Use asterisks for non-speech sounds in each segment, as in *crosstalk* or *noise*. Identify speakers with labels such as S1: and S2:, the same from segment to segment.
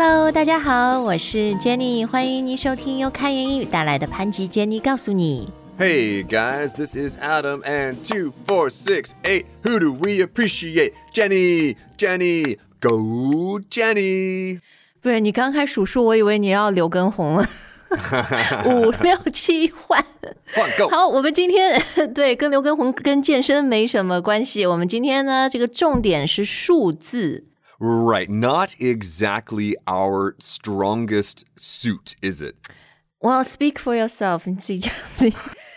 S1: Hello，大家好，我是 Jenny，欢迎您收听由开言英语带来的潘吉 Jenny 告诉你。
S2: Hey guys, this is Adam and two, four, six, eight. Who do we appreciate? Jenny, Jenny, go Jenny.
S1: 不是你刚开始数数，我以为你要刘畊宏了。五六七换。
S2: On, go.
S1: 好，我们今天对跟刘畊宏跟健身没什么关系。我们今天呢，这个重点是数字。
S2: Right, not exactly our strongest suit, is it?
S1: Well, speak for yourself，你自己讲自己。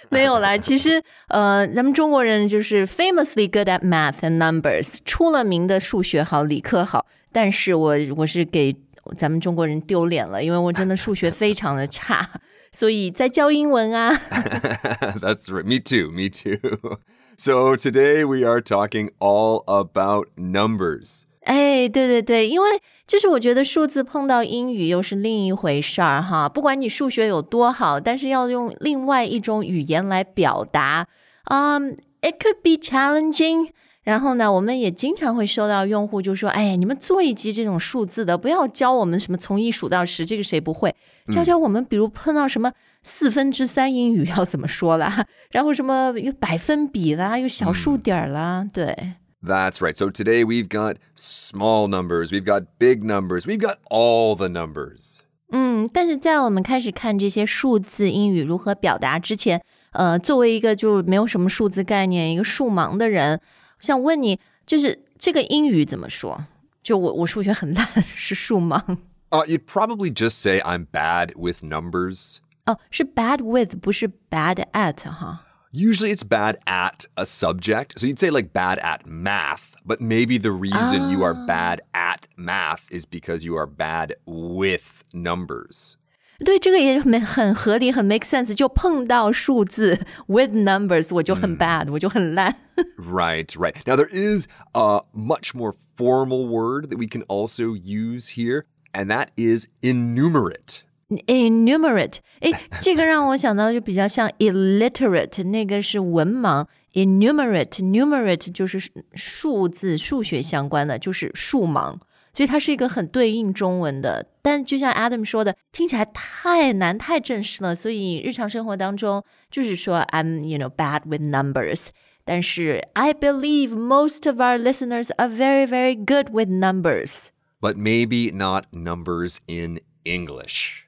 S1: 没有啦，其实呃，咱们中国人就是 *laughs* famously good at math and numbers，出了名的数学好，理科好。但是我我是给咱们中国人丢脸了，因为我真的数学非常的差，所以在教英文啊。
S2: That's *laughs* right. *laughs* Me too. Me too. So today we are talking all about numbers.
S1: 哎，对对对，因为就是我觉得数字碰到英语又是另一回事儿哈。不管你数学有多好，但是要用另外一种语言来表达，嗯、i t could be challenging。然后呢，我们也经常会收到用户就说：“哎，你们做一集这种数字的，不要教我们什么从一数到十，这个谁不会？教教我们，比如碰到什么四分之三英语要怎么说啦，然后什么有百分比啦，有小数点儿啦，对。”
S2: That's right. So today we've got small numbers, we've got big numbers, we've got all the numbers.
S1: 嗯，但是在我们开始看这些数字英语如何表达之前，呃，作为一个就没有什么数字概念、一个数盲的人，我想问你，就是这个英语怎么说？就我我数学很烂，是数盲
S2: Uh, you'd probably just say I'm bad with numbers.
S1: 哦，是 bad with，不是 bad at 哈。
S2: Usually it's bad at a subject. So you'd say like bad at math, but maybe the reason oh. you are ah. bad at math is because you are bad with numbers.
S1: 对，这个也很很合理，很 make sense。就碰到数字 with numbers，我就很 bad，、mm. 我就很烂。
S2: right, *laughs* right. Now there is a much more formal word that we can also use here, and that is innumerate
S1: innumerate，哎，这个让我想到就比较像 illiterate，那个是文盲。innumerate，numerate 就是数字、数学相关的，就是数盲，所以它是一个很对应中文的。但就像 Adam 说的，听起来太难、太正式了，所以日常生活当中就是说 I'm you know bad with numbers。但是 I believe most of our listeners are very, very good with numbers.
S2: But maybe not numbers in English.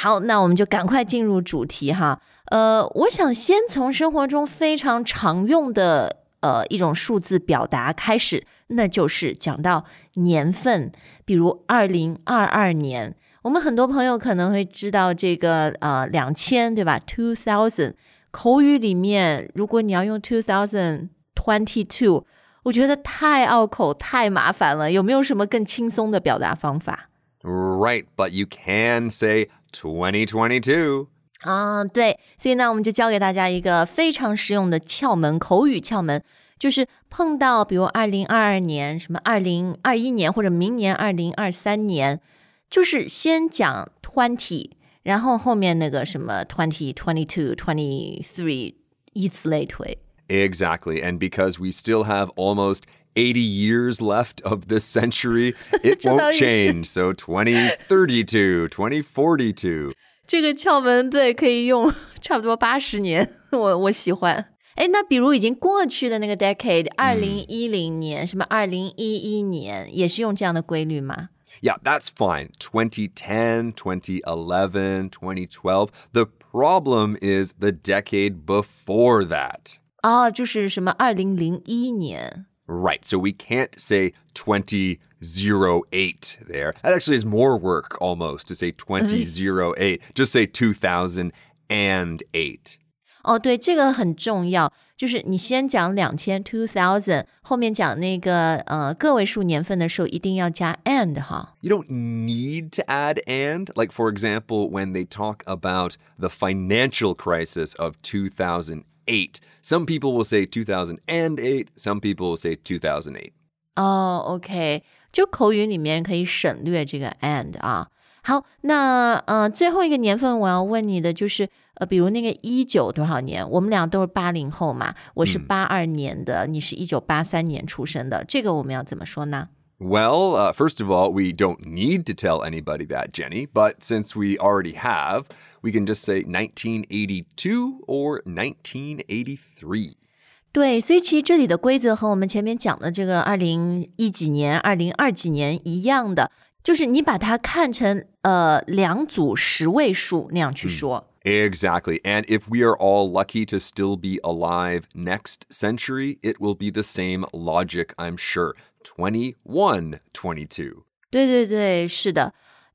S1: 好，那我们就赶快进入主题哈。呃，我想先从生活中非常常用的呃一种数字表达开始，那就是讲到年份，比如二零二二年。我们很多朋友可能会知道这个呃两千对吧？Two thousand 口语里面，如果你要用 two thousand twenty two，我觉得太拗口、太麻烦了。有没有什么更轻松的表达方法
S2: ？Right, but you can say 2022.
S1: 啊，对，所以呢，我们就教给大家一个非常实用的窍门，口语窍门，就是碰到比如二零二二年、什么二零二一年或者明年二零二三年，就是先讲 twenty，然后后面那个什么 twenty、twenty two、twenty three，以此类推。
S2: Exactly. And because we still have almost 80 years left of this century, *laughs* it
S1: 这倒
S2: won't
S1: 也是。
S2: change. So 2032, 2042.
S1: 这个窍门对可以用差不多八十年，我我喜欢。哎，那比如已经过去的那个 decade，*laughs* 二零一零年，什么二零一一年，也是用这样的规律吗？
S2: Yeah, that's fine. 2010, 2011, 2012. The problem is the decade before that.
S1: 哦，就是什么二零零一年。
S2: Right. So we can't say 2008 there. That actually is more work almost to say 2008. Just say 2008.
S1: 哦，对，这个很重要，就是你先讲两千 two thousand，后面讲那个呃个位数年份的时候，一定要加 and 哈。
S2: You don't need to add and. Like, for example, when they talk about the financial crisis of 2008, some people will say 2008, some people will say 2008.
S1: 哦，OK，就口语里面可以省略这个 and 啊。好，那呃最后一个年份我要问你的就是呃，比如那个一九多少年？我们俩都是八零后嘛，我是八二年的，你是一九八三年出生的，这个我们要怎么说呢？
S2: Well, uh, first of all, we don't need to tell anybody that, Jenny, but since we already have, we can just say 1982 or 1983.
S1: 对，所以其实这里的规则和我们前面讲的这个二零一几年、二零二几年一样的，就是你把它看成呃两组十位数那样去说。
S2: Exactly. And if we are all lucky to still be alive next century, it will be the same logic, I'm sure. 21, 22.
S1: 对对对，是的。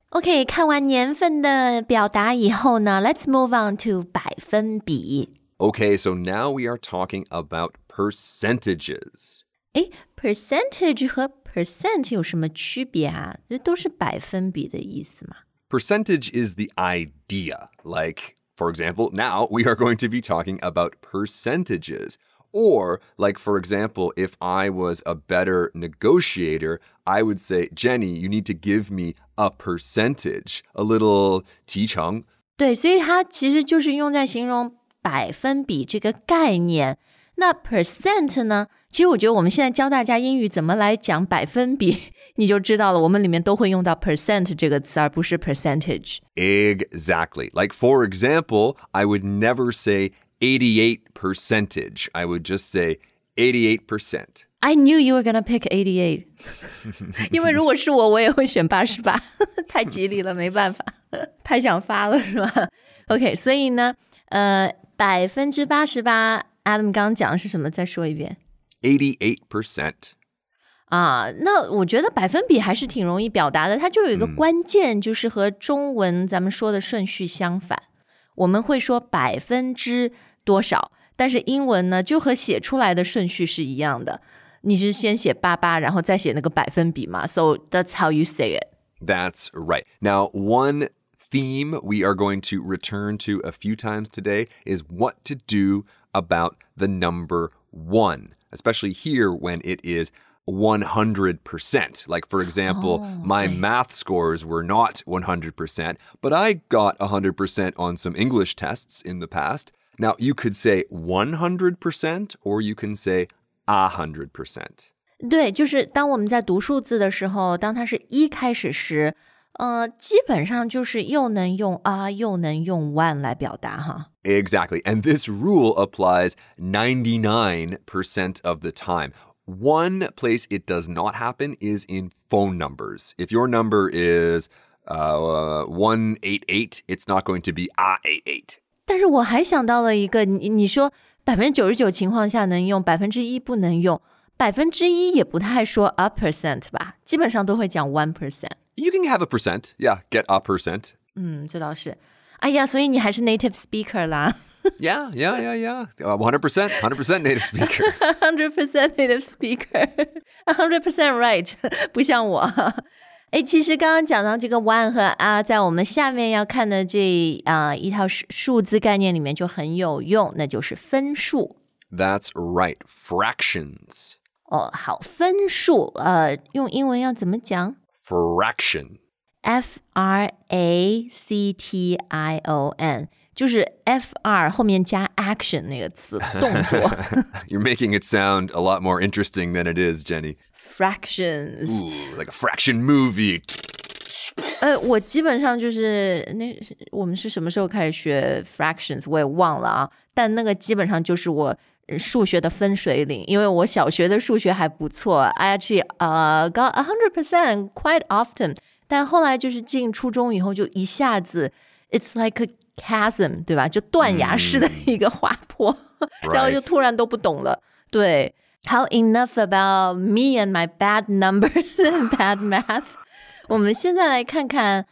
S1: OK，看完年份的表达以后呢，Let's move on to 百分比。
S2: Okay, so now we are talking about percentages.
S1: 诶 p e r c e n t a g e 和 percent 有什么区别啊？这都是百分比的意思嘛。
S2: Percentage is the idea. Like, for example, now we are going to be talking about percentages. Or, like, for example, if I was a better negotiator, I would say, Jenny, you need to give me a percentage, a little 提成.
S1: 对，所以它其实就是用在形容百分比这个概念。那 percent 呢？其实我觉得我们现在教大家英语怎么来讲百分比，你就知道了。我们里面都会用到 percent 这个词，而不是 percentage。
S2: Exactly. Like, for example, I would never say 88 percentage. I would just say 88%.
S1: I knew you were gonna pick eighty eight，因为如果是我，我也会选八十八，太吉利了，没办法，太想发了是吧？OK，所以呢，呃，百分之八十八，Adam 刚刚讲的是什么？再说一遍。
S2: 88%.
S1: 啊，那我觉得百分比还是挺容易表达的，它就有一个关键，就是和中文咱们说的顺序相反。 我们会说百分之多少，但是英文呢就和写出来的顺序是一样的，你是先写八八，然后再写那个百分比嘛，so that's how you say it。
S2: That's right. Now, one theme we are going to return to a few times today is what to do about the number one, especially here when it is 100%. Like, for example, my math scores were not 100%, but I got 100% on some English tests in the past. Now, you could say 100% or you can say 100%.
S1: 对，就是当我们在读数字的时候，当它是一开始时，呃，基本上就是又能用啊，又能用 one 来表达哈。
S2: Exactly. And this rule applies 99% of the time. One place it does not happen is in phone numbers. If your number is uh, 188, it's not going to be ah 88.
S1: 但是我还想到了一个，你你说百分之九十九情况下能用，百分之一不能用，百分之一也不太说 a percent 吧，基本上都会讲 one percent。
S2: You can have a percent. Yeah, get a percent.
S1: 嗯，这倒是。哎呀，所以你还是 native speaker 啦
S2: Yeah, yeah, yeah, yeah. Uh, 100%, 100% native speaker. *laughs*
S1: ，hundred percent native speaker，hundred *laughs* percent right，不像我。哎，其实刚刚讲到这个 one 和 a，在我们下面要看的这啊、一套数数字概念里面就很有用，那就是分数。
S2: That's right. Fractions.
S1: 哦，好，分数，呃，用英文要怎么讲
S2: Fraction.
S1: ？F R A C T I O N， 就是 F R 后面加 action 那个词，动作
S2: You're *laughs* making *laughs* it sound a lot more interesting than it is, Jenny.
S1: fractions。
S2: Ooh, like a fraction movie. *laughs*
S1: 呃，我基本上就是那我们是什么时候开始学 fractions，我也忘了啊。但那个基本上就是我呃数学的分水岭，因为我小学的数学还不错，I actually 呃 got a hundred percent quite often。但后来就是进初中以后，就一下子，it's like a chasm，对吧？就断崖式的一个滑坡，然后就突然都不懂了。对，How enough about me and my bad numbers and bad math？我们现在来看看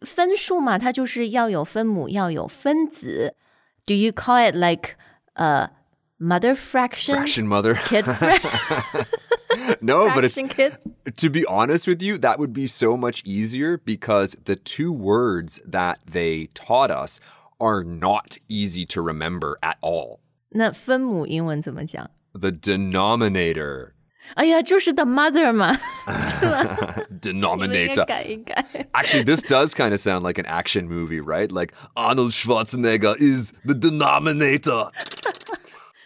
S1: 分数嘛，它就是要有分母，要有分子。Do you call it like a mother fraction?
S2: Fraction mother.
S1: Kid fraction
S2: no, but it's
S1: kid?
S2: to be honest with you, that would be so much easier because the two words that they taught us are not easy to remember at all.
S1: 那分母英文怎么讲？
S2: The denominator.
S1: 哎呀，就是 the mother 嘛，*laughs* *laughs* 你们应该
S2: Denominator.
S1: 改一改。
S2: Actually, this does kind of sound like an action movie, right? Like Arnold Schwarzenegger is the denominator.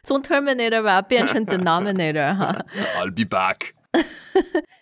S1: 从 Terminator 把它变成 denominator 哈。
S2: I'll *laughs* be back.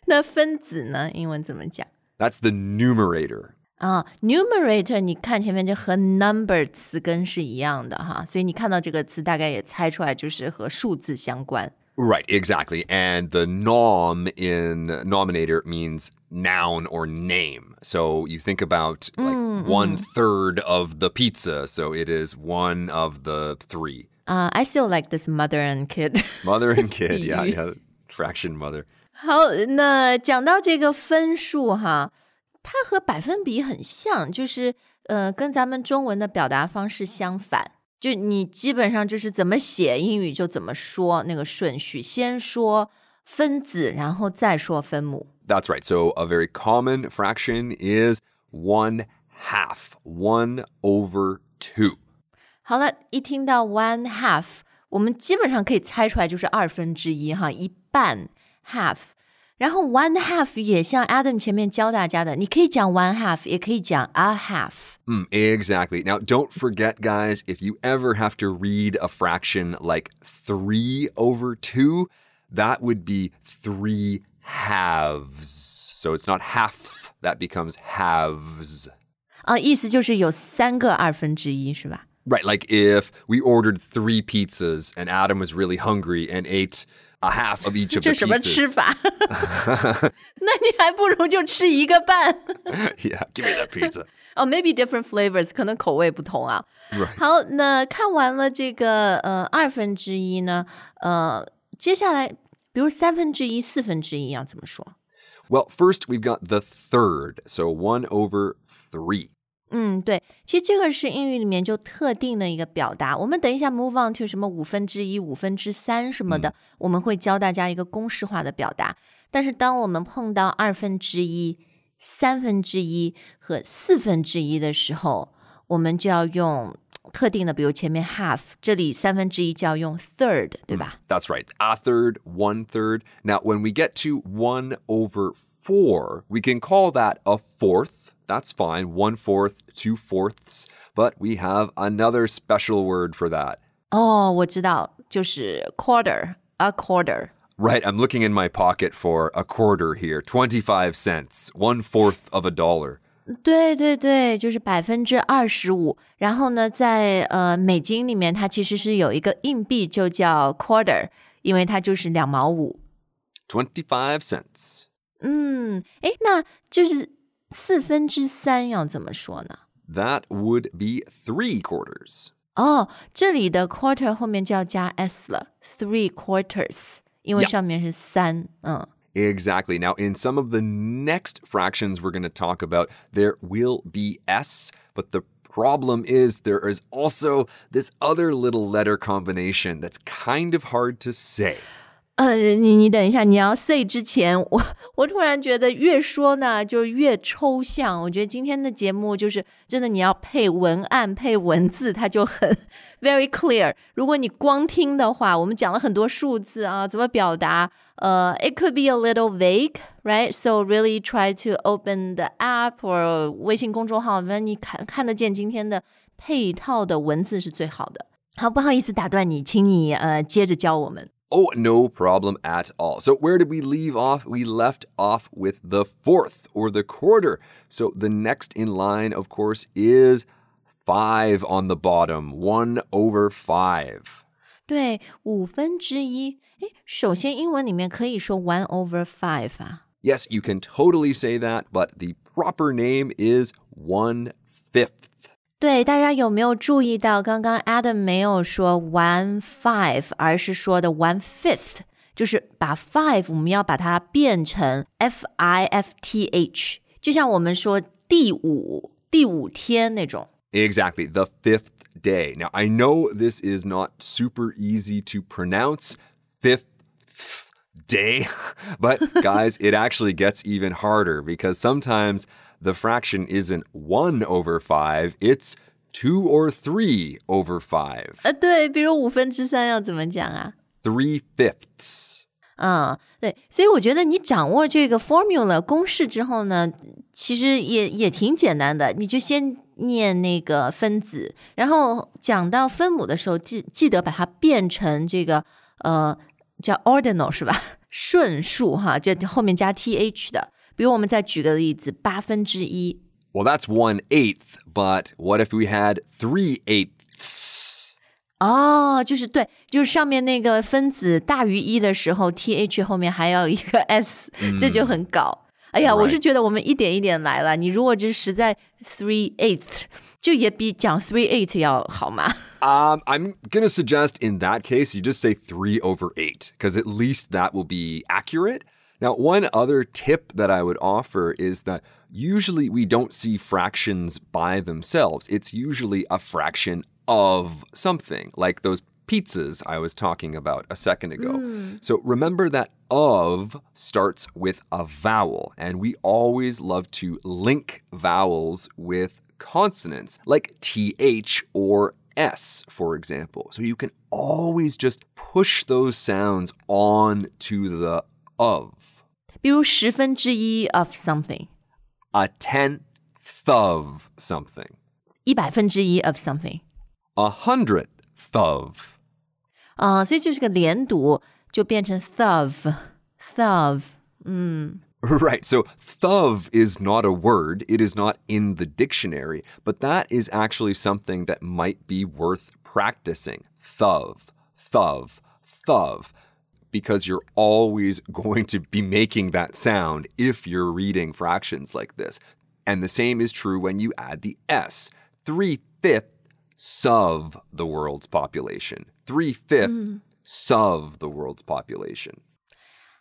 S1: 那分子呢？英文怎么讲？
S2: That's the *laughs* numerator.
S1: 啊、n u m e r a t o r 你看前面就和 number 词根是一样的哈，所以你看到这个词大概也猜出来就是和数字相关。
S2: Right, exactly. And the nom in nominator means noun or name. So you think about like one third of the pizza. So it is one of the three.
S1: 啊、i still like this mother and kid 。 *laughs*
S2: Mother and kid. yeah, yeah. Fraction mother.
S1: 好，那讲到这个分数哈，它和百分比很像，就是呃，跟咱们中文的表达方式相反。就你基本上就是怎么写英语就怎么说那个顺序，先说分子，然后再说分母。
S2: That's right. So a very common fraction is one half, one over two.
S1: 好了，一听到 one half，我们基本上可以猜出来就是二分之一哈，一半 half。然后 one half 也像 Adam 前面教大家的，你可以讲 one half，也可以讲 a half。
S2: Mm, exactly. Now, don't forget, guys, if you ever have to read a fraction like 3 over 2, that would be 3 halves. So it's not half, that becomes halves.
S1: 啊，意思就是有三个二分之一，是吧？
S2: Right, like if we ordered three pizzas and Adam was really hungry and ate a half of each of
S1: 这 *laughs*
S2: the
S1: 什么吃
S2: pizzas.
S1: 法？*laughs* *laughs* 那你还不如就吃一个半。
S2: yeah, give me that pizza.
S1: 哦、m a y b e different flavors，可能口味不同啊。
S2: Right.
S1: 好，那看完了这个呃二分之一呢，呃，接下来比如三分之一、四分之一要怎么说？
S2: Well, first we've got the third, so 1 over 3.
S1: 嗯，对，其实这个是英语里面就特定的一个表达。我们等一下 move on to 什么五分之一、五分之三什么的，我们会教大家一个公式化的表达。但是当我们碰到二分之一、三分之一和四分之一的时候，我们就要用特定的，比如前面 half，这里三分之一就要用 third，对吧？
S2: That's right. A third, one third. Now, when we get to 1 over 4, we can call that a fourth. That's fine. One fourth, two fourths. But we have another special word for that.
S1: 哦，我知道，就是 quarter，a quarter。
S2: Right, I'm looking in my pocket for a quarter here. 25 cents. One fourth of a dollar.
S1: 对对对，就是百分之二十五。然后呢，在呃美金里面，它其实是有一个硬币，就叫 quarter，因为它就是两毛五。
S2: 25 cents.
S1: 嗯，诶，那就是 四分之三要怎么说呢？
S2: That would be three quarters.
S1: 哦，这里的 quarter 后面就要加 s 了，three quarters，因为
S2: Yeah.
S1: 上面是三。嗯，
S2: Exactly. Now, in some of the next fractions we're going to talk about, there will be S, but the problem is there is also this other little letter combination that's kind of hard to say.
S1: 呃，你你等一下，你要 say 之前，我我突然觉得越说呢就越抽象。我觉得今天的节目就是真的，你要配文案配文字，它就很 very clear。如果你光听的话，我们讲了很多数字啊，怎么表达？呃，it could be a little vague, right? So really try to open the app or 微信公众号，反你看看得见今天的配套的文字是最好的。好，不好意思打断你，请你呃接着教我们。
S2: Oh, no problem at all. So, where did we leave off? We left off with the fourth or the quarter. So, the next in line, of course, is five on the bottom, one over five.
S1: 对，五分之一。诶，首先英文里面可以说 one over five 啊。
S2: Yes, you can totally say that, but the proper name is one fifth.
S1: 对，大家有没有注意到，刚刚 Adam 没有说 one five，而是说的 one fifth，就是把 five 我们要把它变成 f i f t h，就像我们说第五第五天那种。
S2: Exactly, the fifth day. Now, I know this is not super easy to pronounce, fifth day, *laughs* but guys, it actually gets even harder because sometimes the fraction isn't 1 over 5, it's 2 or 3 over 5.
S1: 呃，对，比如五分之三要怎么讲啊？
S2: 3 fifths.
S1: 嗯，对，所以我觉得你掌握这个 formula 公式之后呢，其实也也挺简单的。你就先念那个分子，然后讲到分母的时候，记记得把它变成这个呃叫 ordinal 是吧？ 顺数哈，这后面加 th 的。 比如我们再举个例子，八分之一。
S2: Well, that's one eighth, but what if we had three eighths?
S1: 哦，就是对，就是上面那个分子大于一的时候，th 后面还要一个 s，、*laughs* 这就很搞。哎呀，
S2: Right.
S1: 我是觉得我们一点一点来了。你如果就实在 three eighth，就也比讲 three eight 要好嘛。
S2: Um, I'm going to suggest in that case, you just say 3 over 8, because at least that will be accurate. Now, one other tip that I would offer is that usually we don't see fractions by themselves. It's usually a fraction of something, like those pizzas I was talking about a second ago. Mm. So remember that of starts with a vowel, and we always love to link vowels with consonants, like th or S, for example. So you can always just push those sounds on to the of.
S1: 比如十分之一 of something，
S2: A tenth of something.
S1: 一百分之一 of something，
S2: A hundredth of.
S1: 啊、所以就是个连读，就变成 thov，thov。
S2: Right, so thov is not a word. It is not in the dictionary, but that is actually something that might be worth practicing. Thov, thov, thov. Because you're always *laughs* going to be making that sound if you're reading fractions like this. And the same is true when you add the S. Three fifths of the world's population. Three fifths of the world's population.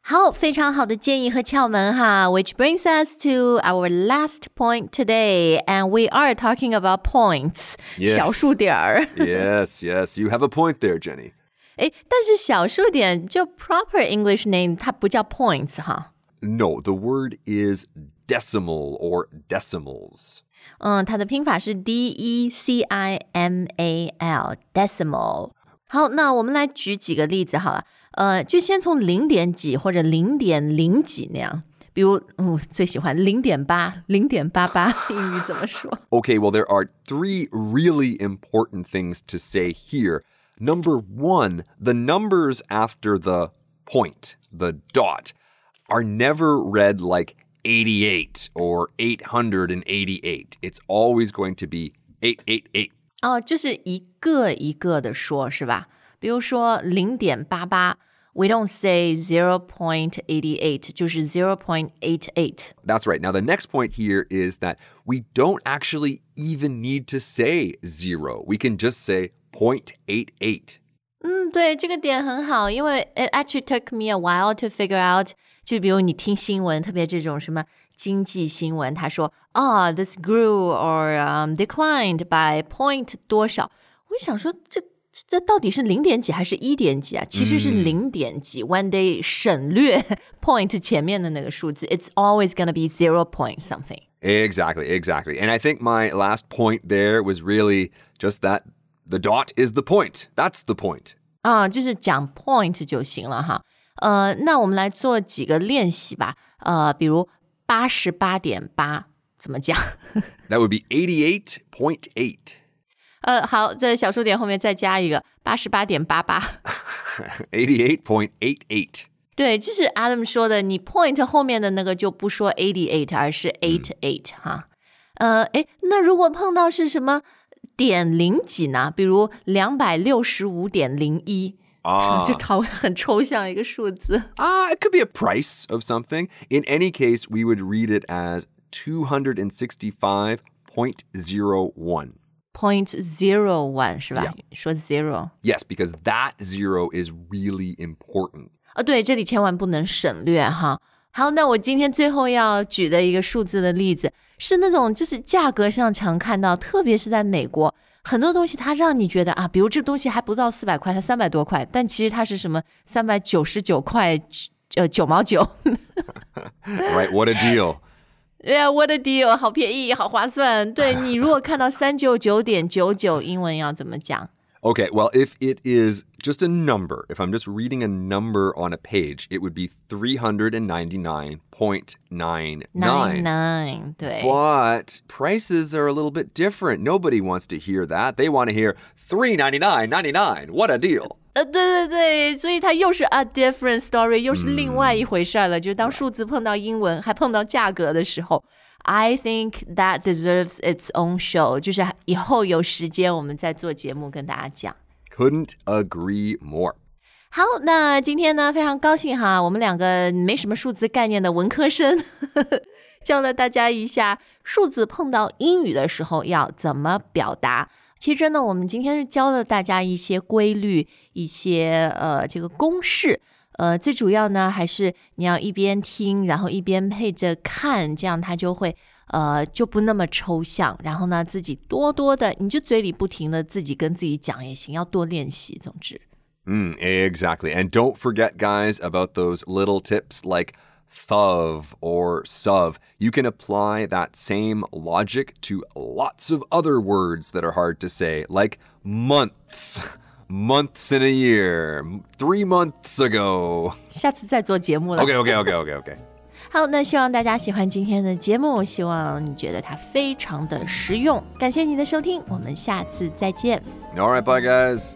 S1: 好，非常好的建议和窍门哈，which brings us to our last point today, and we are talking about points，、 *laughs*
S2: Yes.
S1: 小数点儿。
S2: yes, yes, you have a point there, Jenny.
S1: 诶，但是小数点就 proper English name 它不叫 points 哈，
S2: No, the word is decimal or decimals.
S1: 嗯，它的拼法是 D E C I M A L，decimal。好，那我们来举几个例子好了，呃，就先从零点几或者零点零几那样，比如，嗯，我最喜欢零点八、零点八八，英语怎么说？
S2: Okay, well, there *laughs* are three really important things to say here. Number one, the numbers after the point, the dot, are never read like 88 or 888. It's always going to be 888.
S1: 哦，就是一个一个的说，是吧？比如说零点八八，we don't say zero point eighty eight，就是 zero point eight eight。
S2: That's right. Now, the next point here is that we don't actually even need to say zero. We can just say 0.88.
S1: 嗯，对，这个点很好，因为 it actually took me a while to figure out。就比如你听新闻，特别这种什么经济新闻，他说啊、t h i s grew or、um, declined by point 多少，我就想说这。这这到底是零点几还是一点几啊？其实是零点几。When they 省略 *laughs* point 前面的那个数字，it's always gonna be zero point something。
S2: Exactly, exactly. And I think my last point there was really just that the dot is the point. That's the point.
S1: 啊，就是讲 point 就行了哈。呃，那我们来做几个练习吧。呃，比如八十八点八怎么讲？
S2: That would *laughs* be 88.8.
S1: 呃，好，在小数点后面再加一个八十八点八八。
S2: 88.88. *laughs*
S1: 对，就是 Adam 说的，你 point 后面的那个就不说 eighty eight，而是 eight eight、哈。呃，诶，那如果碰到是什么 点零几呢？比如两百六十五点零一，就*laughs* 超很抽象一个数字。
S2: Ah, it could be a price of something. In any case, we would read it as 265.01.
S1: point zero one 是吧
S2: Yeah.
S1: 说 zero。
S2: Yes, because that zero is really important.
S1: 哦，对，这里千万不能省略哈。 好，那我今天最后要举的一个数字的例子是那种就是价格上常看到，特别是在美国，很多东西它让你觉得啊，比如这东西还不到四百块，它三百多块，但其实它是什么三百九十九块呃九毛九。*laughs*
S2: Right? What a deal.
S1: Yeah, what a deal，好便宜，好划算。对你如果看到三九九点九九，英文要怎么讲？
S2: Okay, well, if it is just a number, if I'm just reading a number on a page, it would be 399.99.
S1: nine nine，对。
S2: But prices are a little bit different. Nobody wants to hear that. They want to hear 399.99. What a deal.
S1: 呃，对对对，所以它又是 a different story，又是另外一回事了。就是当数字碰到英文，还碰到价格的时候 ，I think that deserves its own show。就是以后有时间我们再做节目跟大家讲。
S2: Couldn't agree more.
S1: 好，那今天呢，非常高兴哈，我们两个没什么数字概念的文科生，教了大家一下数字碰到英语的时候要怎么表达。其实呢，我们今天是教了大家一些规律，一些呃这个公式。呃，最主要呢，还是你要一边听，然后一边配着看，这样它就会呃就不那么抽象。然后呢，自己多多的，你就嘴里不停的自己跟自己讲也行，要多练习。总之。
S2: Mm, exactly. And don't forget, guys, about those little tips like thov or suv. You can apply that same logic to lots of other words that are hard to say, like months. months in a year. Three months ago.
S1: 下次再做节目了。
S2: Okay, okay, okay, okay, okay.
S1: 好，那希望大家喜欢今天的节目，希望你觉得它非常的实用。感谢你的收听，我们下次再见。
S2: All *laughs* right, bye, guys.